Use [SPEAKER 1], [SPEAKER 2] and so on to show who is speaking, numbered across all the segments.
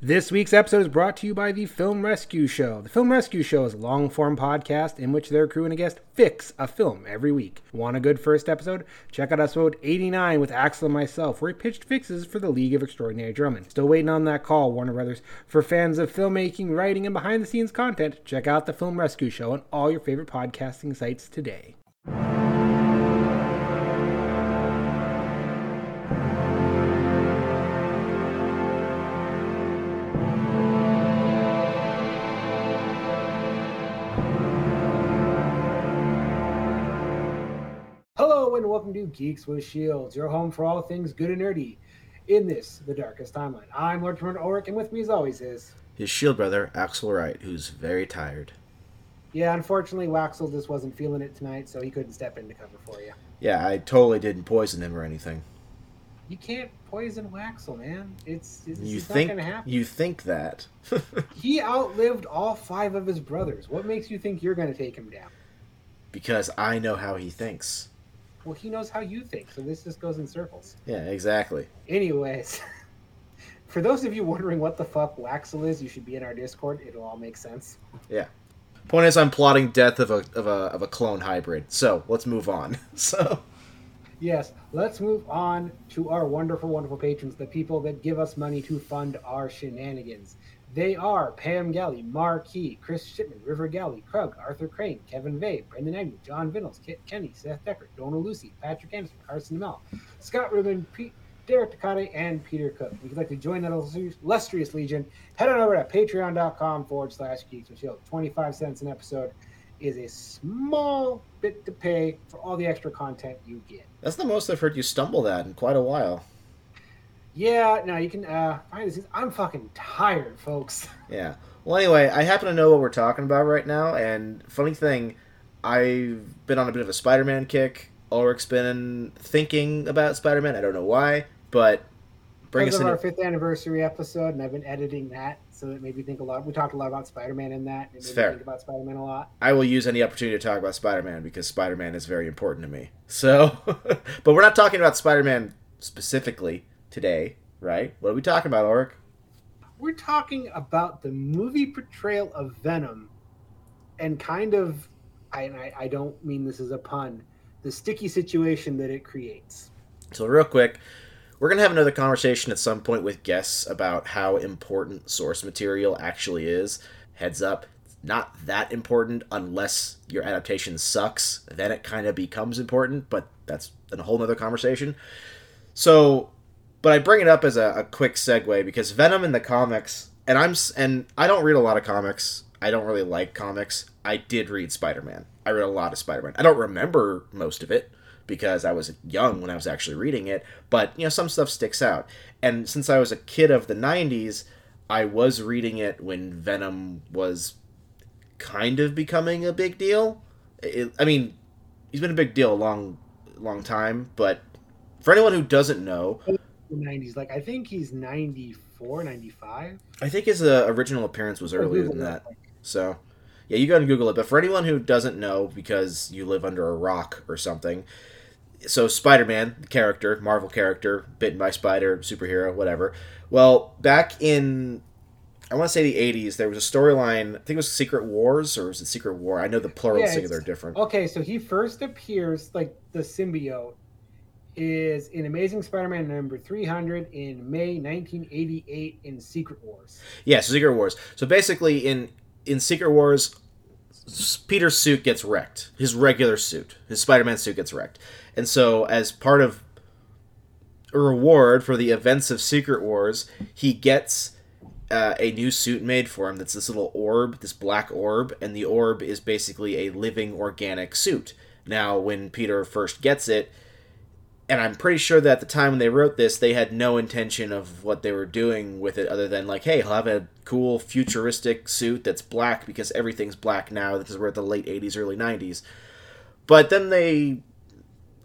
[SPEAKER 1] This week's episode is brought to you by the Film Rescue Show. The Film Rescue Show is a long form podcast in which their crew and a guest fix a film every week. Want a good first episode? Check out episode 89 with Axle and myself, where he pitched fixes for the League of Extraordinary Gentlemen. Still waiting on that call, Warner Brothers. For fans of filmmaking, writing, and behind the scenes content, check out the Film Rescue Show on all your favorite podcasting sites today. Welcome to Geeks with Shields, your home for all things good and nerdy in this, the darkest timeline. I'm Lord Commander Ulrich, and with me as always is...
[SPEAKER 2] His shield brother, Axle Wright, who's very tired.
[SPEAKER 1] Yeah, unfortunately, Waxel just wasn't feeling it tonight, so he couldn't step into cover for you.
[SPEAKER 2] Yeah, I totally didn't poison him or anything.
[SPEAKER 1] You can't poison Waxel, man. It's, it's,
[SPEAKER 2] You
[SPEAKER 1] it's
[SPEAKER 2] think
[SPEAKER 1] not going to happen.
[SPEAKER 2] you think that?
[SPEAKER 1] He outlived all five of his brothers. What makes you think you're going to take him down?
[SPEAKER 2] because I know how he thinks.
[SPEAKER 1] Well, he knows how you think, so this just goes in circles.
[SPEAKER 2] Yeah, exactly.
[SPEAKER 1] Anyways, for those of you wondering what the fuck Waxel is, you should be in our Discord. It'll all make sense. Yeah.
[SPEAKER 2] Point is, I'm plotting death of a of a of a clone hybrid. So let's move on. So
[SPEAKER 1] Yes, let's move on to our wonderful, wonderful patrons, the people that give us money to fund our shenanigans. They are Pam Galley, Marquis, Chris Shipman, River Galley, Krug, Arthur Crane, Kevin Vay, Brendan Agnew, John Vinnels, Kit Kenny, Seth Decker, Donna Lucy, Patrick Anderson, Carson Mel, Scott Rubin, Pete, Derek Takate, and Peter Cook. If you'd like to join that illustrious legion, head on over to patreon.com forward slash geeks with shield. 25 cents an episode is a small bit to pay for all the extra content you get.
[SPEAKER 2] that's the most I've heard you stumble that in quite a while.
[SPEAKER 1] Yeah, no, you can uh, find this. I'm fucking tired, folks.
[SPEAKER 2] Yeah. Well, anyway, I happen to know what we're talking about right now, and funny thing, I've been on a bit of a Spider-Man kick. Ulrich's been thinking about Spider-Man. I don't know why, but bring
[SPEAKER 1] Because
[SPEAKER 2] us
[SPEAKER 1] of
[SPEAKER 2] in.
[SPEAKER 1] our fifth anniversary episode, and I've been editing that, so it made me think a lot. We talked a lot about Spider-Man in that. It
[SPEAKER 2] It's fair.
[SPEAKER 1] think about Spider-Man a lot.
[SPEAKER 2] I will use any opportunity to talk about Spider-Man because Spider-Man is very important to me. So, but we're not talking about Spider-Man specifically today, right? What are we talking about, Ulrich?
[SPEAKER 1] We're talking about the movie portrayal of Venom, and kind of, I, I, I don't mean this as a pun, the sticky situation that it creates.
[SPEAKER 2] So, real quick, we're gonna have another conversation at some point with guests about how important source material actually is. Heads up, not that important unless your adaptation sucks. Then it kind of becomes important, but that's a whole nother conversation. So, but I bring it up as a, a quick segue because Venom in the comics, and I'm and I don't read a lot of comics. I don't really like comics. I did read Spider Man. I read a lot of Spider Man. I don't remember most of it because I was young when I was actually reading it, but you know some stuff sticks out. And since I was a kid of the '90s, I was reading it when Venom was kind of becoming a big deal. It, I mean, he's been a big deal a long, long time, but for anyone who doesn't know,
[SPEAKER 1] 90s, like I think he's 94, 95.
[SPEAKER 2] I think his uh, original appearance was earlier than that. So, yeah, you go and Google it. But for anyone who doesn't know, because you live under a rock or something, so Spider Man, the character, Marvel character, bitten by spider, superhero, whatever. Well, back in, I want to say the 80s, there was a storyline, I think it was Secret Wars, or was it Secret War? I know the plural
[SPEAKER 1] Yeah,
[SPEAKER 2] singular different.
[SPEAKER 1] Okay, so he first appears like the symbiote is in Amazing Spider-Man number 300 in May 1988 in Secret Wars.
[SPEAKER 2] Yeah, Secret Wars. So basically, in in Secret Wars, Peter's suit gets wrecked. His regular suit, his Spider-Man suit, gets wrecked, and so as part of a reward for the events of Secret Wars, he gets uh, a new suit made for him. That's this little orb, this black orb, and the orb is basically a living organic suit. Now, when Peter first gets it, and I'm pretty sure that at the time when they wrote this, they had no intention of what they were doing with it other than like, hey, he'll have a cool futuristic suit that's black because everything's black now because we're at the late 80s, early 90s. But then they,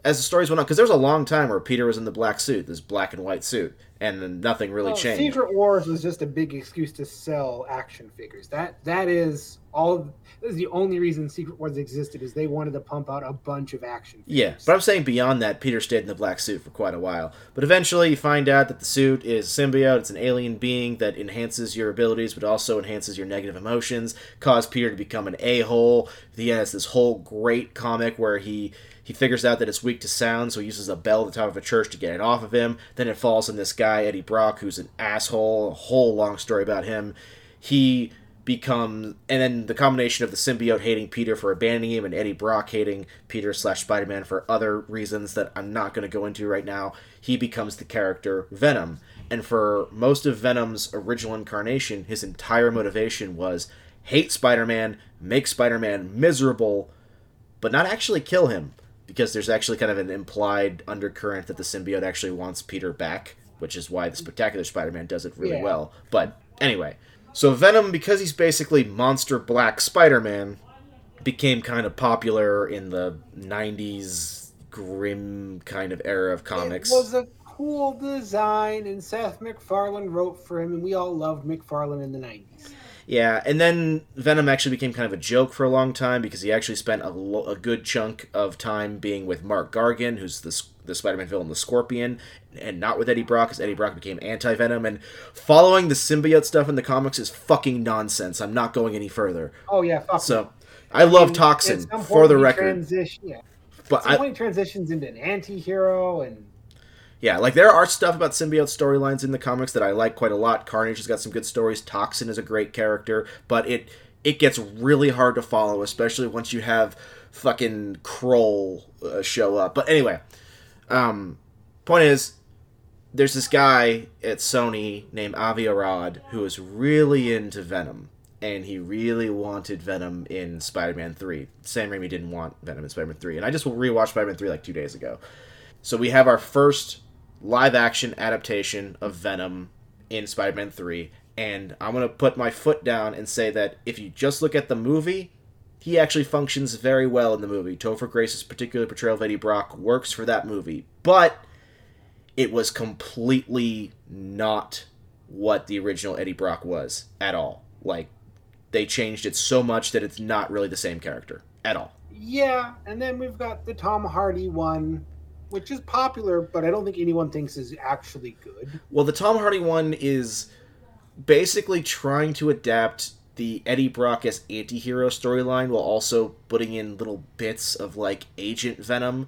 [SPEAKER 2] as the stories went on, because there was a long time where Peter was in the black suit, this black and white suit, and then nothing really
[SPEAKER 1] Well,
[SPEAKER 2] changed.
[SPEAKER 1] Secret Wars was just a big excuse to sell action figures. That that is all this is the only reason Secret Wars existed is they wanted to pump out a bunch of action.
[SPEAKER 2] Yeah, but I'm saying beyond that, Peter stayed in the black suit for quite a while. But eventually, you find out that the suit is symbiote. It's an alien being that enhances your abilities, but also enhances your negative emotions. Cause Peter to become an a hole. He has this whole great comic where he he figures out that it's weak to sound, so he uses a bell at the top of a church to get it off of him. Then it falls on this guy Eddie Brock, who's an asshole. A whole long story about him. He becomes and then the combination of the symbiote hating Peter for abandoning him and Eddie Brock hating Peter slash Spider Man for other reasons that I'm not going to go into right now, he becomes the character Venom. And for most of Venom's original incarnation, his entire motivation was hate Spider Man, make Spider Man miserable, but not actually kill him. Because there's actually kind of an implied undercurrent that the symbiote actually wants Peter back, which is why the Spectacular Spider Man does it really
[SPEAKER 1] Yeah.
[SPEAKER 2] well. But anyway, so Venom, because he's basically Monster Black Spider Man, became kind of popular in the 90s grim kind of era of comics.
[SPEAKER 1] It was a cool design, and Seth MacFarlane wrote for him, and we all loved McFarlane in the '90s.
[SPEAKER 2] Yeah, and then Venom actually became kind of a joke for a long time because he actually spent a, lo- a good chunk of time being with Mac Gargan, who's the, S- the Spider-Man villain, the Scorpion, and not with Eddie Brock, because Eddie Brock became anti-Venom. And following the symbiote stuff in the comics is fucking nonsense. I'm not going any further.
[SPEAKER 1] Oh yeah, fuck.
[SPEAKER 2] So I love
[SPEAKER 1] At
[SPEAKER 2] Toxin for the
[SPEAKER 1] he
[SPEAKER 2] record,
[SPEAKER 1] yeah.
[SPEAKER 2] but I,
[SPEAKER 1] he transitions into an anti-hero, and
[SPEAKER 2] Yeah, like there are stuff about symbiote storylines in the comics that I like quite a lot. Carnage has got some good stories. Toxin is a great character, but it it gets really hard to follow, especially once you have fucking Kroll uh, show up. But anyway, um, point is, there's this guy at Sony named Avi Arad who is really into Venom, and he really wanted Venom in Spider-Man Three. Sam Raimi didn't want Venom in Spider-Man Three, and I just rewatched Spider-Man Three like two days ago. So we have our first live action adaptation of Venom in Spider Man 3. And I'm to put my foot down and say that if you just look at the movie, he actually functions very well in the movie. Topher Grace's particular portrayal of Eddie Brock works for that movie. But it was completely not what the original Eddie Brock was at all. Like, they changed it so much that it's not really the same character at all.
[SPEAKER 1] yeah. And then we've got the Tom Hardy one, which is popular, but I don't think anyone thinks is actually good.
[SPEAKER 2] Well, the Tom Hardy one is basically trying to adapt the Eddie Brock as anti-hero storyline while also putting in little bits of like Agent Venom.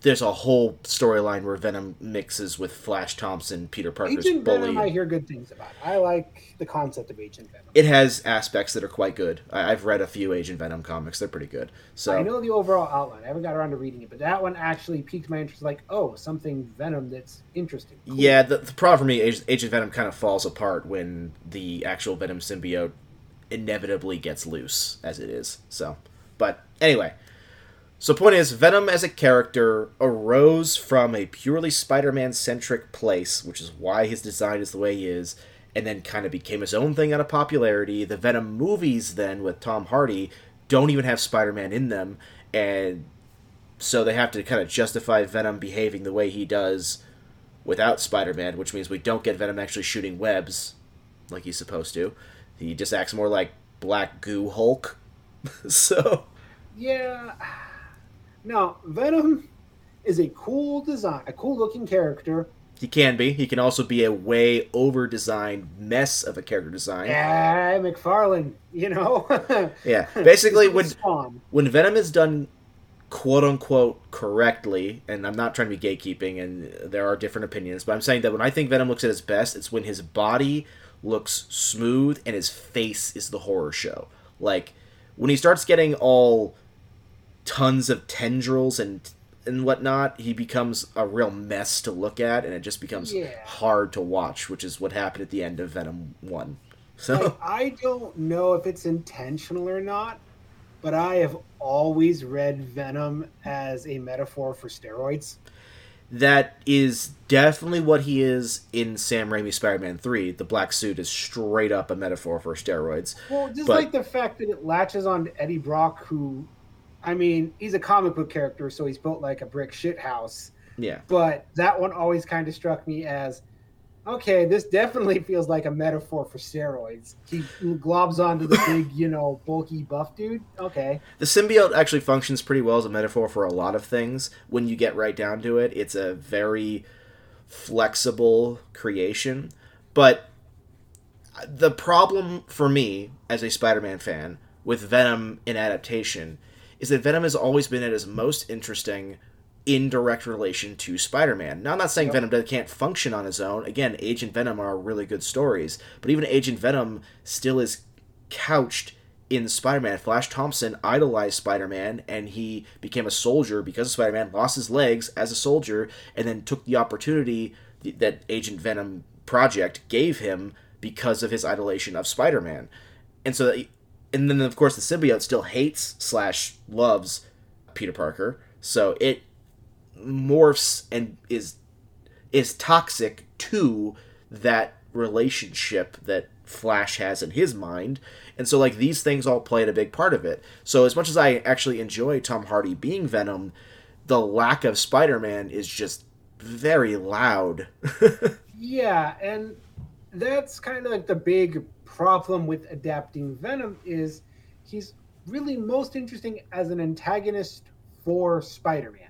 [SPEAKER 2] There's a whole storyline where Venom mixes with Flash Thompson, Peter Parker's
[SPEAKER 1] Agent
[SPEAKER 2] bully.
[SPEAKER 1] Venom, I hear good things about. I like the concept of Agent Venom.
[SPEAKER 2] It has aspects that are quite good. I- I've read a few Agent Venom comics; they're pretty good. So
[SPEAKER 1] I know the overall outline. I haven't got around to reading it, but that one actually piqued my interest. Like, oh, something Venom that's interesting. Cool.
[SPEAKER 2] Yeah, the, the problem for me, Agent Venom kind of falls apart when the actual Venom symbiote inevitably gets loose, as it is. So, but anyway, so point is, Venom as a character arose from a purely Spider-Man centric place, which is why his design is the way he is, and then kind of became his own thing out of popularity. The Venom movies, then with Tom Hardy, don't even have Spider-Man in them, and so they have to kind of justify Venom behaving the way he does without Spider-Man, which means we don't get Venom actually shooting webs like he's supposed to. He just acts more like Black Goo Hulk. so
[SPEAKER 1] Yeah. Now, Venom is a cool design, a cool looking character.
[SPEAKER 2] he can be. He can also be a way over-designed mess of a character design.
[SPEAKER 1] Yeah, McFarlane, you know.
[SPEAKER 2] Yeah. Basically, when
[SPEAKER 1] Spawn.
[SPEAKER 2] when Venom is done quote unquote correctly, and I'm not trying to be gatekeeping, and there are different opinions, but I'm saying that when I think Venom looks at his best, it's when his body looks smooth and his face is the horror show. Like when he starts getting all tons of tendrils and and whatnot, he becomes a real mess to look at, and it just becomes
[SPEAKER 1] Yeah.
[SPEAKER 2] hard to watch, which is what happened at the end of Venom One. So
[SPEAKER 1] Like, I don't know if it's intentional or not, but I have always read Venom as a metaphor for steroids.
[SPEAKER 2] That is definitely what he is in Sam Raimi's Spider-Man 3. The black suit is straight up a metaphor for steroids.
[SPEAKER 1] Well, just
[SPEAKER 2] But-
[SPEAKER 1] like the fact that it latches on to Eddie Brock, who, I mean, he's a comic book character, so he's built like a brick shit house.
[SPEAKER 2] Yeah.
[SPEAKER 1] But that one always kind of struck me as okay, this definitely feels like a metaphor for steroids. He globs onto the big, you know, bulky buff dude. Okay.
[SPEAKER 2] The symbiote actually functions pretty well as a metaphor for a lot of things. When you get right down to it, it's a very flexible creation. But the problem for me as a Spider-Man fan with Venom in adaptation is that Venom has always been at his most interesting in direct relation to Spider-Man. Now, I'm not saying yep. Venom can't function on his own. Again, Agent Venom are really good stories, but even Agent Venom still is couched in Spider-Man. Flash Thompson idolized Spider-Man, and he became a soldier because of Spider-Man. Lost his legs as a soldier, and then took the opportunity that Agent Venom project gave him because of his idolation of Spider-Man. And so, and then of course the symbiote still hates slash loves Peter Parker. So it morphs and is is toxic to that relationship that Flash has in his mind. And so like these things all played a big part of it. So as much as I actually enjoy Tom Hardy being Venom, the lack of Spider-Man is just very loud.
[SPEAKER 1] yeah, and that's kind of like the big problem with adapting Venom is he's really most interesting as an antagonist for Spider-Man.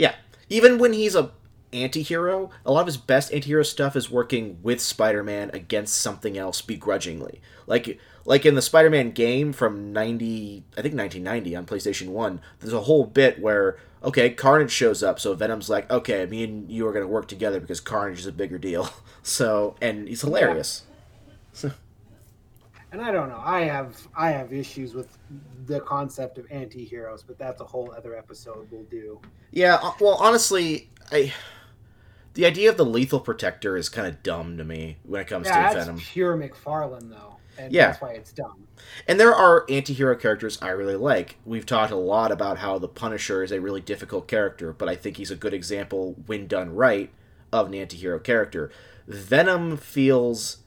[SPEAKER 2] Yeah, even when he's a anti-hero, a lot of his best anti-hero stuff is working with Spider-Man against something else begrudgingly. Like like in the Spider-Man game from 90, I think 1990 on PlayStation 1, there's a whole bit where okay, Carnage shows up, so Venom's like, "Okay, me and you are going to work together because Carnage is a bigger deal." So, and he's hilarious.
[SPEAKER 1] Yeah. and I don't know. I have I have issues with the concept of anti-heroes, but that's a whole other episode we'll do.
[SPEAKER 2] Yeah, uh, well, honestly, I the idea of the lethal protector is kind of dumb to me when it comes
[SPEAKER 1] yeah,
[SPEAKER 2] to
[SPEAKER 1] that's
[SPEAKER 2] Venom.
[SPEAKER 1] Pure McFarlane though. And yeah. that's why it's dumb.
[SPEAKER 2] And there are anti-hero characters I really like. We've talked a lot about how the Punisher is a really difficult character, but I think he's a good example when done right of an anti-hero character. Venom feels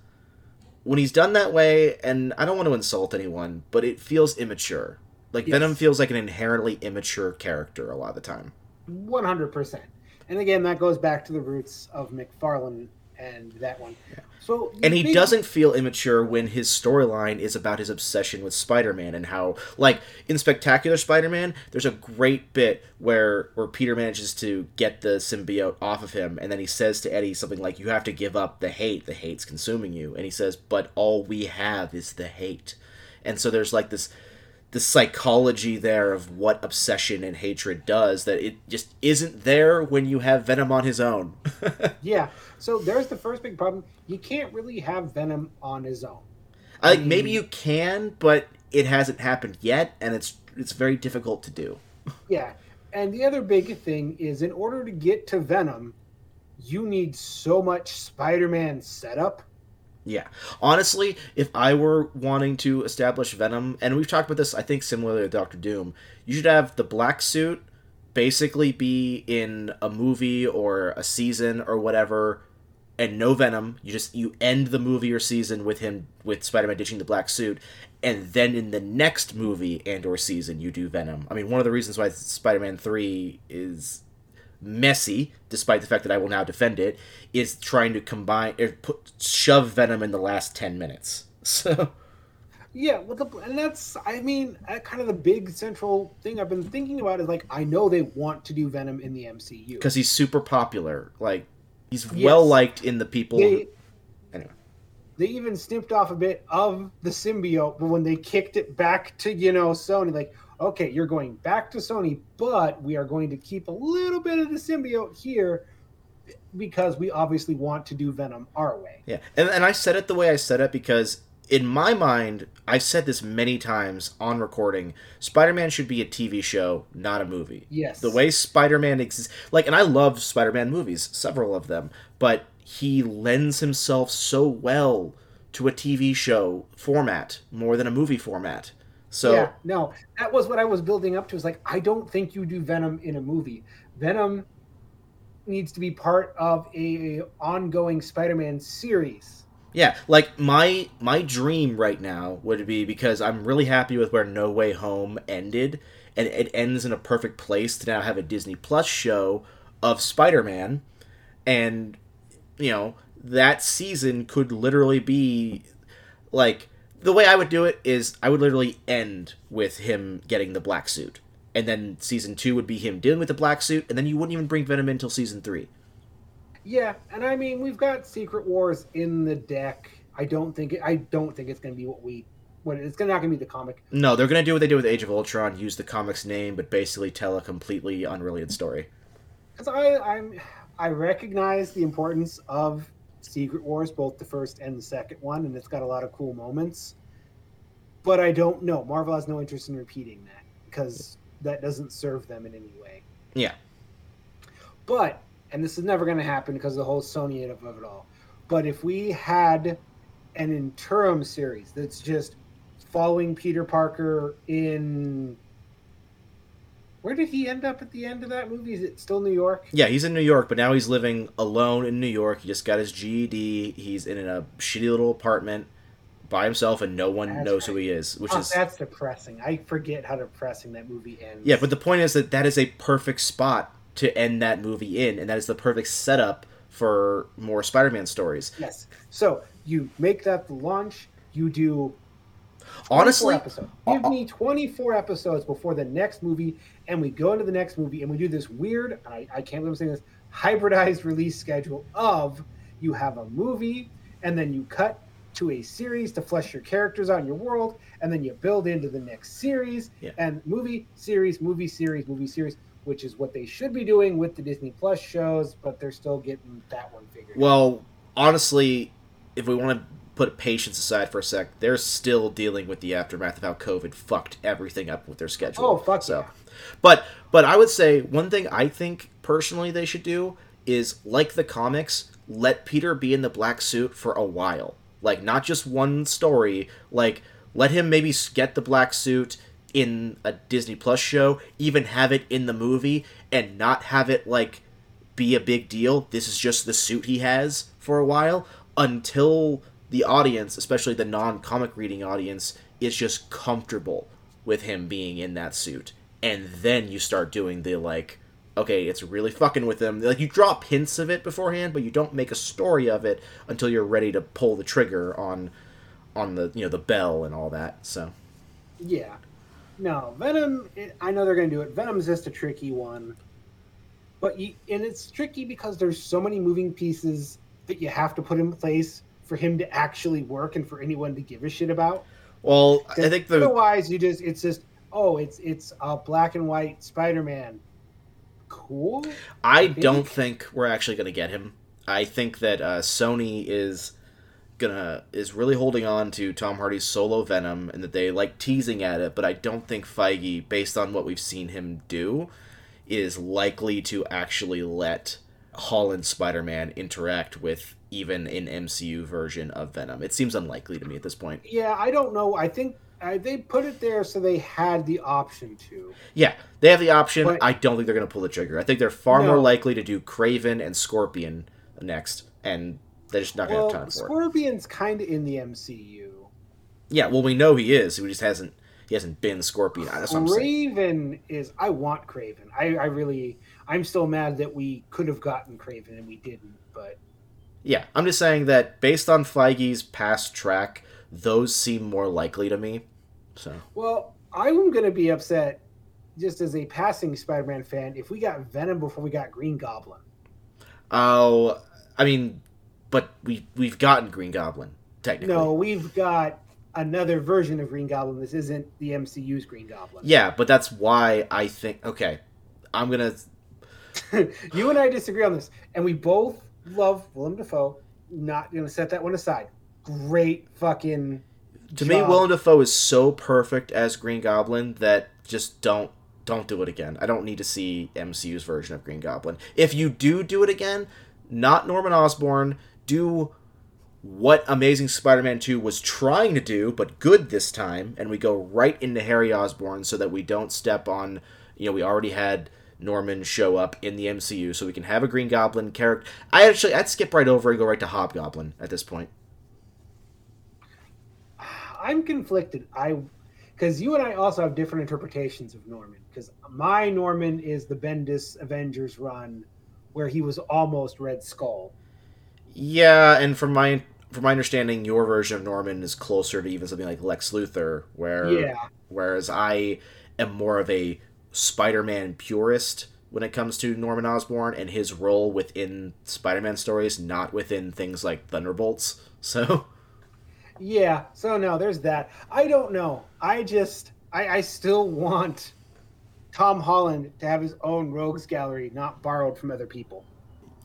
[SPEAKER 2] when he's done that way, and I don't want to insult anyone, but it feels immature. Like yes. Venom feels like an inherently immature character a lot of the time.
[SPEAKER 1] One hundred percent. And again, that goes back to the roots of McFarlane and that one. Yeah. So
[SPEAKER 2] and he doesn't feel immature when his storyline is about his obsession with Spider-Man and how like in Spectacular Spider-Man, there's a great bit where where Peter manages to get the symbiote off of him and then he says to Eddie something like you have to give up the hate, the hate's consuming you. And he says, "But all we have is the hate." And so there's like this the psychology there of what obsession and hatred does that it just isn't there when you have Venom on his own.
[SPEAKER 1] yeah. So there's the first big problem. You can't really have Venom on his own.
[SPEAKER 2] I think mm. maybe you can, but it hasn't happened yet and it's it's very difficult to do.
[SPEAKER 1] yeah. And the other big thing is in order to get to Venom, you need so much Spider-Man setup
[SPEAKER 2] yeah. Honestly, if I were wanting to establish Venom, and we've talked about this, I think, similarly to Doctor Doom, you should have the black suit basically be in a movie or a season or whatever and no venom you just you end the movie or season with him with spider-man ditching the black suit and then in the next movie and or season you do venom i mean one of the reasons why spider-man 3 is messy, despite the fact that I will now defend it, is trying to combine or put shove Venom in the last ten minutes. So.
[SPEAKER 1] Yeah, well, the, and that's I mean, uh, kind of the big central thing I've been thinking about is like I know they want to do Venom in the MCU
[SPEAKER 2] because he's super popular. Like he's yes. well liked in the people. They, anyway,
[SPEAKER 1] they even snipped off a bit of the symbiote, but when they kicked it back to you know Sony, like okay, you're going back to Sony, but we are going to keep a little bit of the symbiote here because we obviously want to do Venom our way.
[SPEAKER 2] Yeah. And, and I said it the way I said it because in my mind, I've said this many times on recording. Spider-Man should be a TV show, not a movie.
[SPEAKER 1] Yes.
[SPEAKER 2] The way Spider-Man exists, like, and I love Spider-Man movies, several of them, but he lends himself so well to a TV show format more than a movie format. So yeah,
[SPEAKER 1] no, that was what I was building up to. Is like I don't think you do Venom in a movie. Venom needs to be part of a ongoing Spider-Man series.
[SPEAKER 2] Yeah, like my my dream right now would be because I'm really happy with where No Way Home ended, and it ends in a perfect place to now have a Disney Plus show of Spider-Man, and you know that season could literally be like the way I would do it is I would literally end with him getting the black suit. And then season two would be him dealing with the black suit, and then you wouldn't even bring Venom in until season three.
[SPEAKER 1] Yeah, and I mean we've got Secret Wars in the deck. I don't think it, I don't think it's going to be what we what it's not going to be the comic.
[SPEAKER 2] No, they're going to do what they did with Age of Ultron, use the comic's name, but basically tell a completely unrelated story.
[SPEAKER 1] Because I I'm I recognize the importance of Secret Wars, both the first and the second one, and it's got a lot of cool moments. But I don't know. Marvel has no interest in repeating that because that doesn't serve them in any way.
[SPEAKER 2] Yeah.
[SPEAKER 1] But, and this is never going to happen because of the whole Sony of it all. But if we had an interim series that's just following Peter Parker in where did he end up at the end of that movie? Is it still New York?
[SPEAKER 2] Yeah, he's in New York, but now he's living alone in New York. He just got his GED. He's in a shitty little apartment by himself, and no one that's knows right. who he is. Which
[SPEAKER 1] oh,
[SPEAKER 2] is
[SPEAKER 1] that's depressing. I forget how depressing that movie ends.
[SPEAKER 2] Yeah, but the point is that that is a perfect spot to end that movie in, and that is the perfect setup for more Spider-Man stories.
[SPEAKER 1] Yes. So you make that the launch. You do
[SPEAKER 2] honestly
[SPEAKER 1] episode. give uh, me 24 episodes before the next movie and we go into the next movie and we do this weird I, I can't believe i'm saying this hybridized release schedule of you have a movie and then you cut to a series to flesh your characters out in your world and then you build into the next series
[SPEAKER 2] yeah.
[SPEAKER 1] and movie series movie series movie series which is what they should be doing with the disney plus shows but they're still getting that one figured
[SPEAKER 2] well honestly if we want to put patience aside for a sec, they're still dealing with the aftermath of how COVID fucked everything up with their schedule.
[SPEAKER 1] Oh, fuck so.
[SPEAKER 2] Yeah. But but I would say one thing I think personally they should do is like the comics, let Peter be in the black suit for a while. Like not just one story, like let him maybe get the black suit in a Disney Plus show, even have it in the movie and not have it like be a big deal. This is just the suit he has for a while until the audience, especially the non comic reading audience, is just comfortable with him being in that suit. And then you start doing the like, okay, it's really fucking with him. Like you drop hints of it beforehand, but you don't make a story of it until you're ready to pull the trigger on on the you know the bell and all that. So
[SPEAKER 1] yeah, no Venom. I know they're gonna do it. Venom's just a tricky one, but you, and it's tricky because there's so many moving pieces that you have to put in place for him to actually work and for anyone to give a shit about.
[SPEAKER 2] Well, I think the
[SPEAKER 1] otherwise you just it's just oh it's it's a black and white Spider-Man. Cool.
[SPEAKER 2] I, I don't think we're actually going to get him. I think that uh, Sony is gonna is really holding on to Tom Hardy's solo Venom and that they like teasing at it, but I don't think Feige, based on what we've seen him do, is likely to actually let Holland Spider-Man interact with even an MCU version of Venom. It seems unlikely to me at this point.
[SPEAKER 1] Yeah, I don't know. I think uh, they put it there so they had the option to.
[SPEAKER 2] Yeah, they have the option. But, I don't think they're going to pull the trigger. I think they're far no. more likely to do Kraven and Scorpion next, and they're just not going to
[SPEAKER 1] well,
[SPEAKER 2] have time for
[SPEAKER 1] Scorpion's it. Scorpion's kind of in the MCU.
[SPEAKER 2] Yeah, well, we know he is. He just hasn't. He hasn't been Scorpion. That's what
[SPEAKER 1] Kraven is. I want Kraven. I, I really. I'm still mad that we could have gotten Kraven and we didn't. But
[SPEAKER 2] yeah, I'm just saying that based on Feige's past track, those seem more likely to me. So
[SPEAKER 1] well, I'm gonna be upset just as a passing Spider-Man fan if we got Venom before we got Green Goblin.
[SPEAKER 2] Oh, I mean, but we we've gotten Green Goblin technically.
[SPEAKER 1] No, we've got another version of Green Goblin. This isn't the MCU's Green Goblin.
[SPEAKER 2] Yeah, but that's why I think okay, I'm gonna.
[SPEAKER 1] you and I disagree on this, and we both love Willem Dafoe. Not gonna set that one aside. Great fucking.
[SPEAKER 2] To job. me, Willem Dafoe is so perfect as Green Goblin that just don't don't do it again. I don't need to see MCU's version of Green Goblin. If you do do it again, not Norman Osborn, do what Amazing Spider-Man 2 was trying to do, but good this time, and we go right into Harry Osborn so that we don't step on, you know, we already had Norman show up in the MCU, so we can have a Green Goblin character. I actually I'd skip right over and go right to Hobgoblin at this point.
[SPEAKER 1] I'm conflicted. I because you and I also have different interpretations of Norman. Because my Norman is the Bendis Avengers run, where he was almost Red Skull.
[SPEAKER 2] Yeah, and from my from my understanding, your version of Norman is closer to even something like Lex Luthor, where
[SPEAKER 1] Yeah.
[SPEAKER 2] whereas I am more of a Spider-Man purist when it comes to Norman Osborn and his role within Spider-Man stories, not within things like Thunderbolts. So
[SPEAKER 1] Yeah, so no, there's that. I don't know. I just I, I still want Tom Holland to have his own rogues gallery, not borrowed from other people.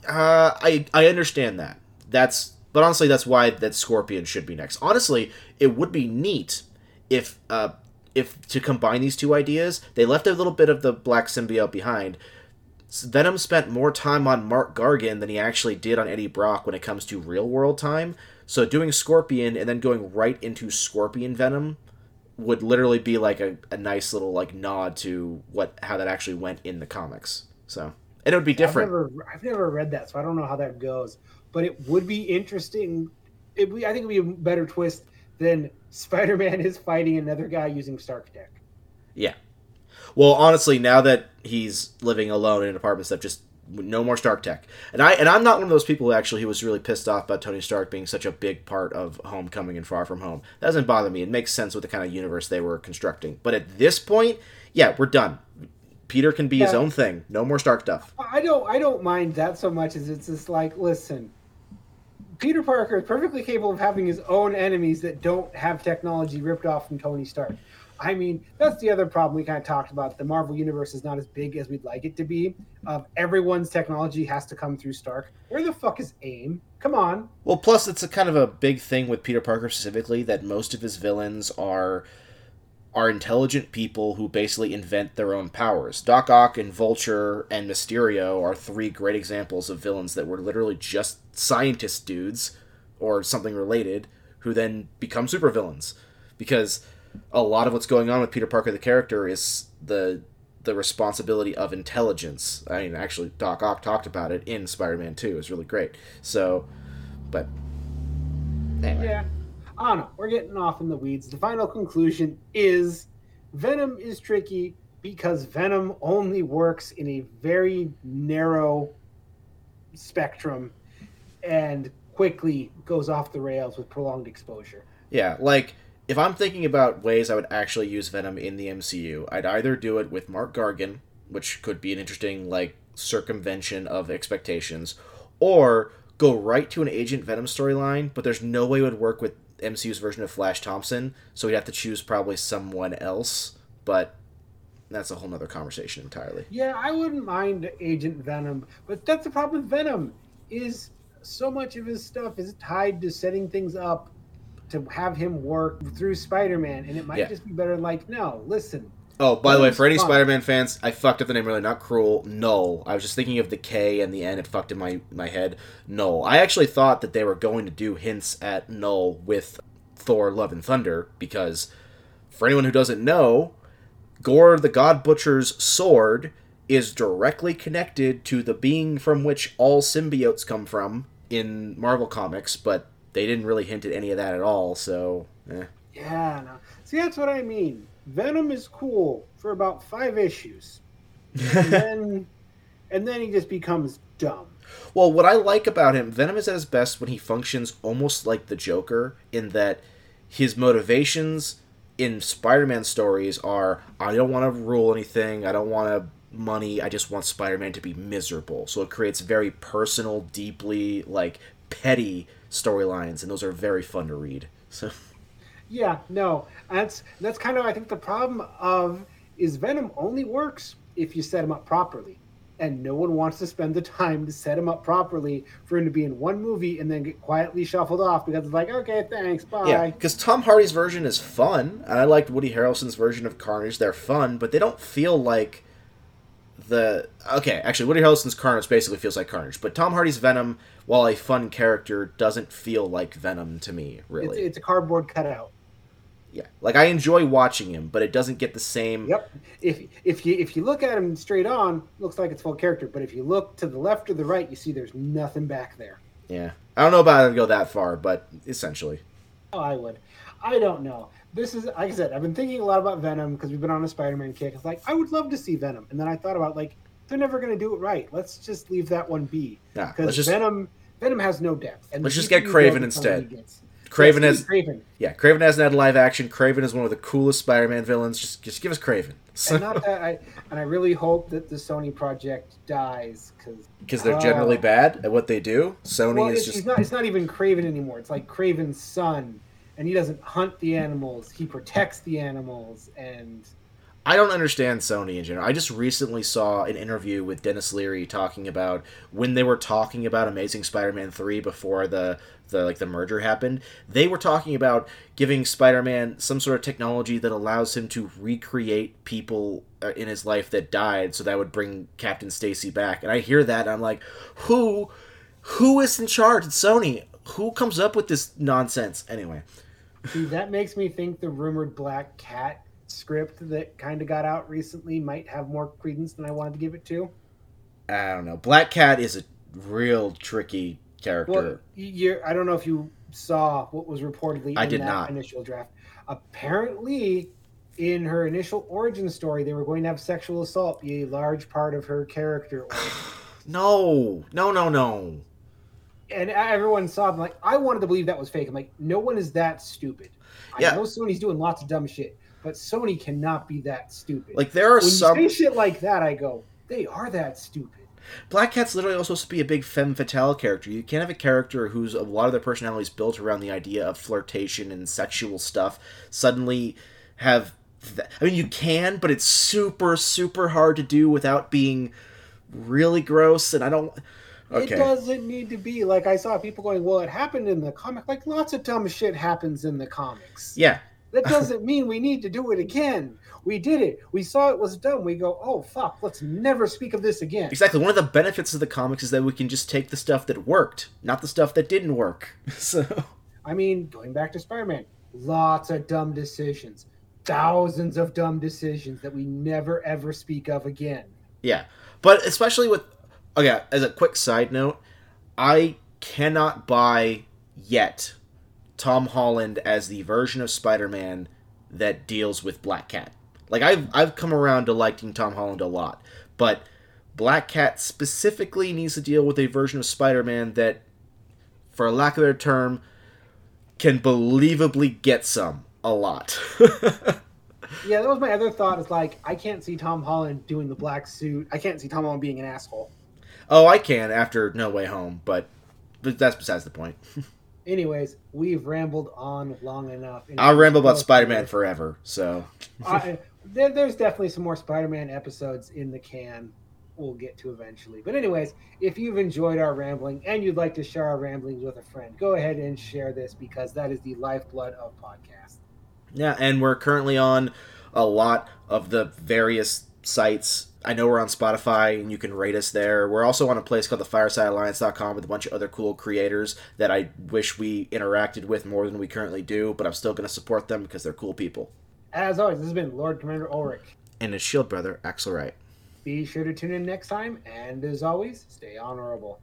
[SPEAKER 2] Uh, I I understand that. That's but honestly, that's why that Scorpion should be next. Honestly, it would be neat if uh if to combine these two ideas, they left a little bit of the black symbiote behind. Venom spent more time on Mac Gargan than he actually did on Eddie Brock when it comes to real world time. So doing Scorpion and then going right into Scorpion Venom would literally be like a, a nice little like nod to what how that actually went in the comics. So and it would be different.
[SPEAKER 1] I've never, I've never read that, so I don't know how that goes. But it would be interesting. It, I think it would be a better twist than Spider-Man is fighting another guy using Stark Tech.
[SPEAKER 2] Yeah. Well, honestly, now that he's living alone in an apartment stuff, just no more Stark tech. And I and I'm not one of those people who actually who was really pissed off about Tony Stark being such a big part of Homecoming and Far From Home. That doesn't bother me. It makes sense with the kind of universe they were constructing. But at this point, yeah, we're done. Peter can be his own thing. No more Stark stuff.
[SPEAKER 1] I don't I don't mind that so much as it's just like, listen, Peter Parker is perfectly capable of having his own enemies that don't have technology ripped off from Tony Stark. I mean, that's the other problem we kind of talked about. The Marvel universe is not as big as we'd like it to be. Of everyone's technology has to come through Stark. Where the fuck is AIM? Come on.
[SPEAKER 2] Well, plus it's a kind of a big thing with Peter Parker specifically that most of his villains are are intelligent people who basically invent their own powers. Doc Ock and Vulture and Mysterio are three great examples of villains that were literally just scientist dudes or something related who then become supervillains because a lot of what's going on with Peter Parker the character is the the responsibility of intelligence. I mean, actually, Doc Ock talked about it in Spider-Man 2. It's really great. So, but anyway,
[SPEAKER 1] Yeah. Ah, Don't know. We're getting off in the weeds. The final conclusion is Venom is tricky because Venom only works in a very narrow spectrum and quickly goes off the rails with prolonged exposure.
[SPEAKER 2] yeah, like if I'm thinking about ways I would actually use Venom in the MCU, I'd either do it with Mac Gargan, which could be an interesting like circumvention of expectations, or go right to an Agent Venom storyline, but there's no way it would work with MCU's version of Flash Thompson, so we'd have to choose probably someone else, but that's a whole nother conversation entirely.
[SPEAKER 1] Yeah, I wouldn't mind Agent Venom, but that's the problem with Venom is so much of his stuff is tied to setting things up to have him work through Spider-Man, and it might
[SPEAKER 2] Yeah.
[SPEAKER 1] just be better like, no, listen,
[SPEAKER 2] Oh, by the way, for any. Spider-Man fans, I fucked up the name really. Not cruel. Knull. I was just thinking of the K and the N. It fucked in my my head. Knull. I actually thought that they were going to do hints at Knull with Thor: Love and Thunder because, for anyone who doesn't know, Gorr the God Butcher's sword is directly connected to the being from which all symbiotes come from in Marvel Comics, but they didn't really hint at any of that at all. So, eh.
[SPEAKER 1] Yeah, no. See, that's what I mean. Venom is cool for about five issues, and then and then he just becomes dumb.
[SPEAKER 2] Well, what I like about him, Venom is at his best when he functions almost like the Joker, in that his motivations in Spider-Man stories are I don't want to rule anything, I don't want to money, I just want Spider-Man to be miserable. So it creates very personal, deeply like petty storylines, and those are very fun to read. So
[SPEAKER 1] Yeah, no, that's that's kind of I think the problem of is Venom only works if you set him up properly, and no one wants to spend the time to set him up properly for him to be in one movie and then get quietly shuffled off because it's like, okay, thanks, bye.
[SPEAKER 2] yeah, because Tom Hardy's version is fun, and I liked Woody Harrelson's version of Carnage. They're fun, but they don't feel like the okay. Actually, Woody Harrelson's Carnage basically feels like Carnage, but Tom Hardy's Venom, while a fun character, doesn't feel like Venom to me.
[SPEAKER 1] It's,
[SPEAKER 2] Really,
[SPEAKER 1] it's a cardboard cutout.
[SPEAKER 2] Yeah. Like I enjoy watching him, but it doesn't get the same.
[SPEAKER 1] Yep. If if you if you look at him straight on, looks like it's full character. But if you look to the left or the right, you see there's nothing back there.
[SPEAKER 2] Yeah, I don't know about it go that far, but essentially,
[SPEAKER 1] Oh, I would. I don't know. This is like I said. I've been thinking a lot about Venom because we've been on a Spider-Man kick. It's like I would love to see Venom, and then I thought about like they're never going to do it right. Let's just leave that one be
[SPEAKER 2] yeah.
[SPEAKER 1] because
[SPEAKER 2] just
[SPEAKER 1] Venom Venom has no depth. And
[SPEAKER 2] Let's just get
[SPEAKER 1] you
[SPEAKER 2] Kraven
[SPEAKER 1] go, the more
[SPEAKER 2] instead. Kraven
[SPEAKER 1] Yes,
[SPEAKER 2] has
[SPEAKER 1] Kraven.
[SPEAKER 2] yeah, Kraven hasn't had live action. Kraven is one of the coolest Spider-Man villains. Just just give us Kraven.
[SPEAKER 1] and not that I and I really hope that the Sony project dies because
[SPEAKER 2] because they're generally
[SPEAKER 1] Oh.
[SPEAKER 2] bad at what they do. Sony
[SPEAKER 1] well,
[SPEAKER 2] is just
[SPEAKER 1] it's not it's not even Kraven anymore. It's like Kraven's son, and he doesn't hunt the animals; he protects the animals. And
[SPEAKER 2] I don't understand Sony in general. I just recently saw an interview with Denis Leary talking about when they were talking about Amazing Spider-Man 3 before the the like the merger happened. They were talking about giving Spider-Man some sort of technology that allows him to recreate people uh, in his life that died so that would bring Captain Stacy back. And I hear that and I'm like, "Who who is in charge at Sony? Who comes up with this nonsense?" Anyway,
[SPEAKER 1] see, that makes me think the rumored Black Cat script that kind of got out recently might have more credence than I wanted to give it to.
[SPEAKER 2] I don't know. Black Cat is a real tricky character.
[SPEAKER 1] Well, you're, I don't know if you saw what was reportedly
[SPEAKER 2] I
[SPEAKER 1] in
[SPEAKER 2] did
[SPEAKER 1] that
[SPEAKER 2] not.
[SPEAKER 1] initial draft. Apparently, in her initial origin story, they were going to have sexual assault be a large part of her character.
[SPEAKER 2] No, no, no, no.
[SPEAKER 1] and everyone saw them like, I wanted to believe that was fake. I'm like, no one is that stupid. I
[SPEAKER 2] Yeah.
[SPEAKER 1] know Sony's doing lots of dumb shit, but Sony cannot be that stupid.
[SPEAKER 2] Like there are
[SPEAKER 1] when
[SPEAKER 2] some
[SPEAKER 1] you say shit like that, I go, they are that stupid.
[SPEAKER 2] Black Cat's literally also supposed to be a big femme fatale character. You can't have a character whose a lot of their personality is built around the idea of flirtation and sexual stuff suddenly have. Th- I mean, you can, but it's super, super hard to do without being really gross. And I don't. Okay.
[SPEAKER 1] It doesn't need to be like I saw people going, well, it happened in the comic. Like lots of dumb shit happens in the comics.
[SPEAKER 2] Yeah,
[SPEAKER 1] That doesn't mean we need to do it again. We did it. We saw it was dumb. We go, oh fuck, let's never speak of this again.
[SPEAKER 2] exactly. One of the benefits of the comics is that we can just take the stuff that worked, not the stuff that didn't work. So.
[SPEAKER 1] I mean, going back to Spider-Man, lots of dumb decisions, thousands of dumb decisions that we never ever speak of again.
[SPEAKER 2] Yeah, but especially with okay. As a quick side note, I cannot buy yet Tom Holland as the version of Spider-Man that deals with Black Cat. Like I've I've come around to liking Tom Holland a lot, but Black Cat specifically needs to deal with a version of Spider-Man that, for lack of a better term, can believably get some a lot.
[SPEAKER 1] Yeah, that was my other thought. Is like I can't see Tom Holland doing the black suit. I can't see Tom Holland being an asshole.
[SPEAKER 2] oh, I can after No Way Home, but but that's besides the point.
[SPEAKER 1] Anyways, we've rambled on long enough.
[SPEAKER 2] I'll ramble about Spider-Man forever. So
[SPEAKER 1] I, there, there's definitely some more Spider-Man episodes in the can. We'll get to eventually. But anyways, if you've enjoyed our rambling and you'd like to share our ramblings with a friend, go ahead and share this because that is the lifeblood of podcasts.
[SPEAKER 2] yeah, and we're currently on a lot of the various sites. I know we're on Spotify and you can rate us there. We're also on a place called the firesidealliance.com with a bunch of other cool creators that I wish we interacted with more than we currently do, but I'm still going to support them because they're cool people.
[SPEAKER 1] As always, this has been Lord Commander Ulrich.
[SPEAKER 2] And his shield brother, Axle Wright.
[SPEAKER 1] Be sure to tune in next time, and as always, stay honorable.